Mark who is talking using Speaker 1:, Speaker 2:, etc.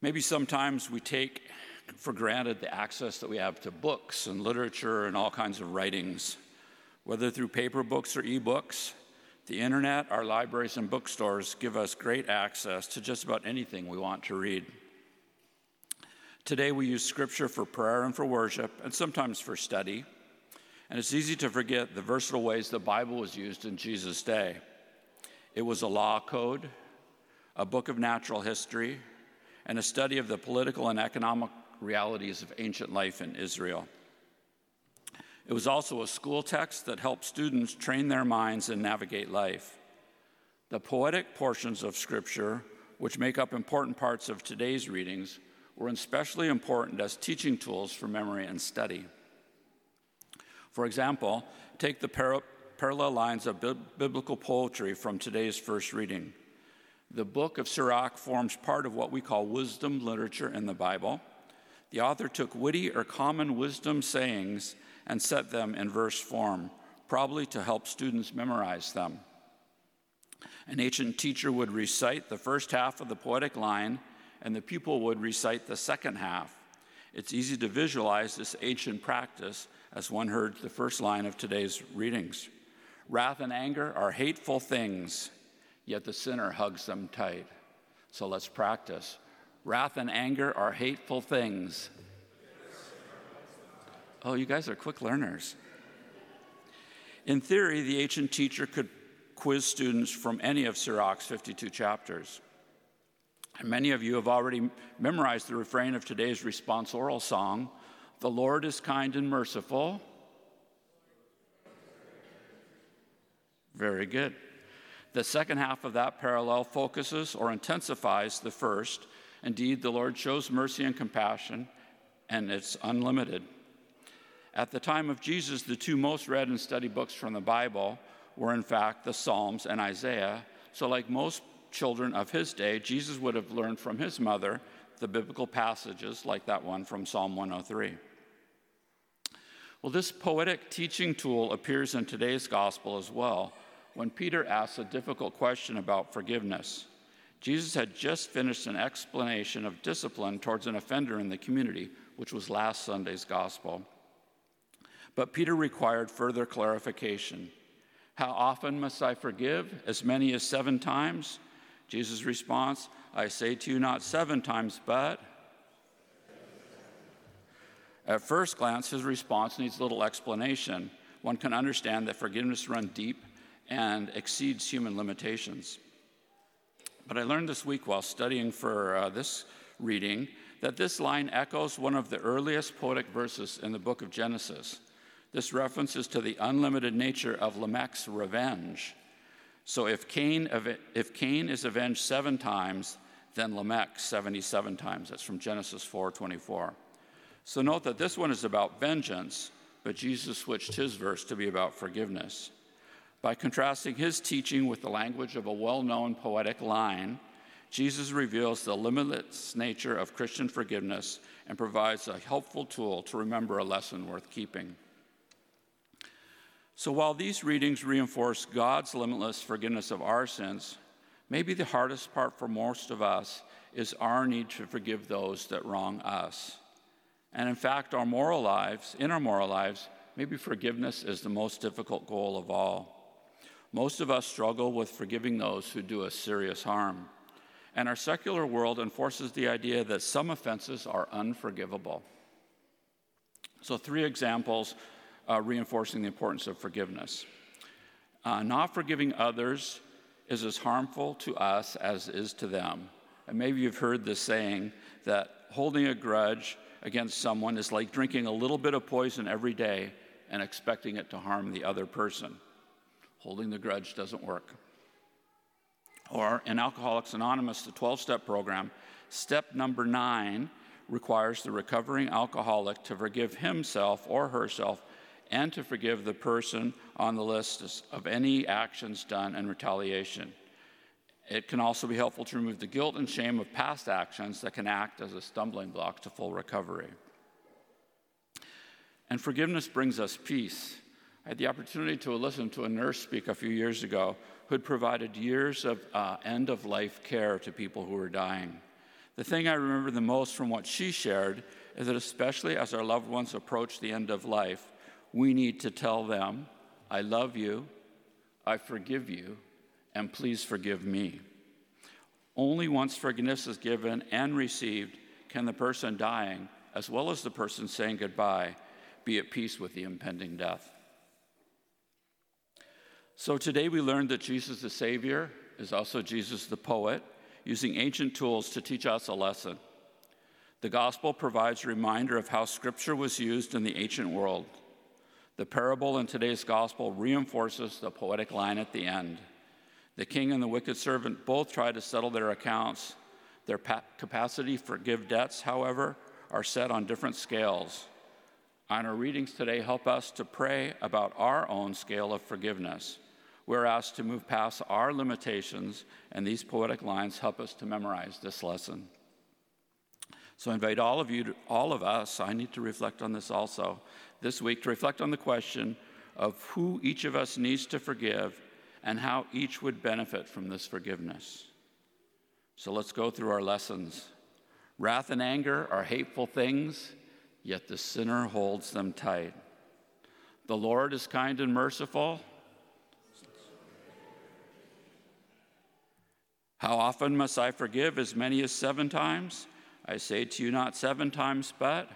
Speaker 1: Maybe sometimes we take for granted the access that we have to books and literature and all kinds of writings, whether through paper books or ebooks. The internet, our libraries, and bookstores give us great access to just about anything we want to read. Today, we use scripture for prayer and for worship, and sometimes for study. And it's easy to forget the versatile ways the Bible was used in Jesus' day. It was a law code, a book of natural history, and a study of the political and economic realities of ancient life in Israel. It was also a school text that helped students train their minds and navigate life. The poetic portions of Scripture, which make up important parts of today's readings, were especially important as teaching tools for memory and study. For example, take the par- parallel lines of bi- biblical poetry from today's first reading. The book of Sirach forms part of what we call wisdom literature in the Bible. The author took witty or common wisdom sayings and set them in verse form, probably to help students memorize them. An ancient teacher would recite the first half of the poetic line, and the pupil would recite the second half. It's easy to visualize this ancient practice as one heard the first line of today's readings. Wrath and anger are hateful things, yet the sinner hugs them tight. So let's practice. Wrath and anger are hateful things. Oh, you guys are quick learners. In theory, the ancient teacher could quiz students from any of Sirach's 52 chapters. And many of you have already memorized the refrain of today's responsorial song The Lord is kind and merciful. Very good. The second half of that parallel focuses or intensifies the first. Indeed, the Lord shows mercy and compassion, and it's unlimited. At the time of Jesus, the two most read and studied books from the Bible were, in fact, the Psalms and Isaiah. So, like most children of his day, Jesus would have learned from his mother the biblical passages, like that one from Psalm 103. Well, this poetic teaching tool appears in today's gospel as well when Peter asks a difficult question about forgiveness. Jesus had just finished an explanation of discipline towards an offender in the community, which was last Sunday's gospel. But Peter required further clarification. How often must I forgive? As many as seven times? Jesus' response I say to you, not seven times, but. At first glance, his response needs little explanation. One can understand that forgiveness runs deep and exceeds human limitations. But I learned this week while studying for uh, this reading that this line echoes one of the earliest poetic verses in the book of Genesis. This references to the unlimited nature of Lamech's revenge. So if Cain, if Cain is avenged seven times, then Lamech 77 times. That's from Genesis 4:24. So note that this one is about vengeance, but Jesus switched his verse to be about forgiveness. By contrasting his teaching with the language of a well known poetic line, Jesus reveals the limitless nature of Christian forgiveness and provides a helpful tool to remember a lesson worth keeping. So while these readings reinforce God's limitless forgiveness of our sins, maybe the hardest part for most of us is our need to forgive those that wrong us. And in fact, our moral lives, in our moral lives, maybe forgiveness is the most difficult goal of all. Most of us struggle with forgiving those who do us serious harm. And our secular world enforces the idea that some offenses are unforgivable. So, three examples uh, reinforcing the importance of forgiveness. Uh, not forgiving others is as harmful to us as is to them. And maybe you've heard the saying that holding a grudge against someone is like drinking a little bit of poison every day and expecting it to harm the other person. Holding the grudge doesn't work. Or in Alcoholics Anonymous, the 12 step program, step number nine requires the recovering alcoholic to forgive himself or herself and to forgive the person on the list of any actions done in retaliation. It can also be helpful to remove the guilt and shame of past actions that can act as a stumbling block to full recovery. And forgiveness brings us peace. I had the opportunity to listen to a nurse speak a few years ago who had provided years of uh, end of life care to people who were dying. The thing I remember the most from what she shared is that, especially as our loved ones approach the end of life, we need to tell them, I love you, I forgive you, and please forgive me. Only once forgiveness is given and received can the person dying, as well as the person saying goodbye, be at peace with the impending death. So today we learned that Jesus the Savior is also Jesus the poet, using ancient tools to teach us a lesson. The gospel provides a reminder of how scripture was used in the ancient world. The parable in today's gospel reinforces the poetic line at the end. The king and the wicked servant both try to settle their accounts. Their pa- capacity to forgive debts, however, are set on different scales. And our readings today help us to pray about our own scale of forgiveness. We're asked to move past our limitations, and these poetic lines help us to memorize this lesson. So I invite all of you, to, all of us, I need to reflect on this also this week, to reflect on the question of who each of us needs to forgive and how each would benefit from this forgiveness. So let's go through our lessons. Wrath and anger are hateful things, yet the sinner holds them tight. The Lord is kind and merciful. How often must I forgive? As many as seven times? I say to you, not seven times, but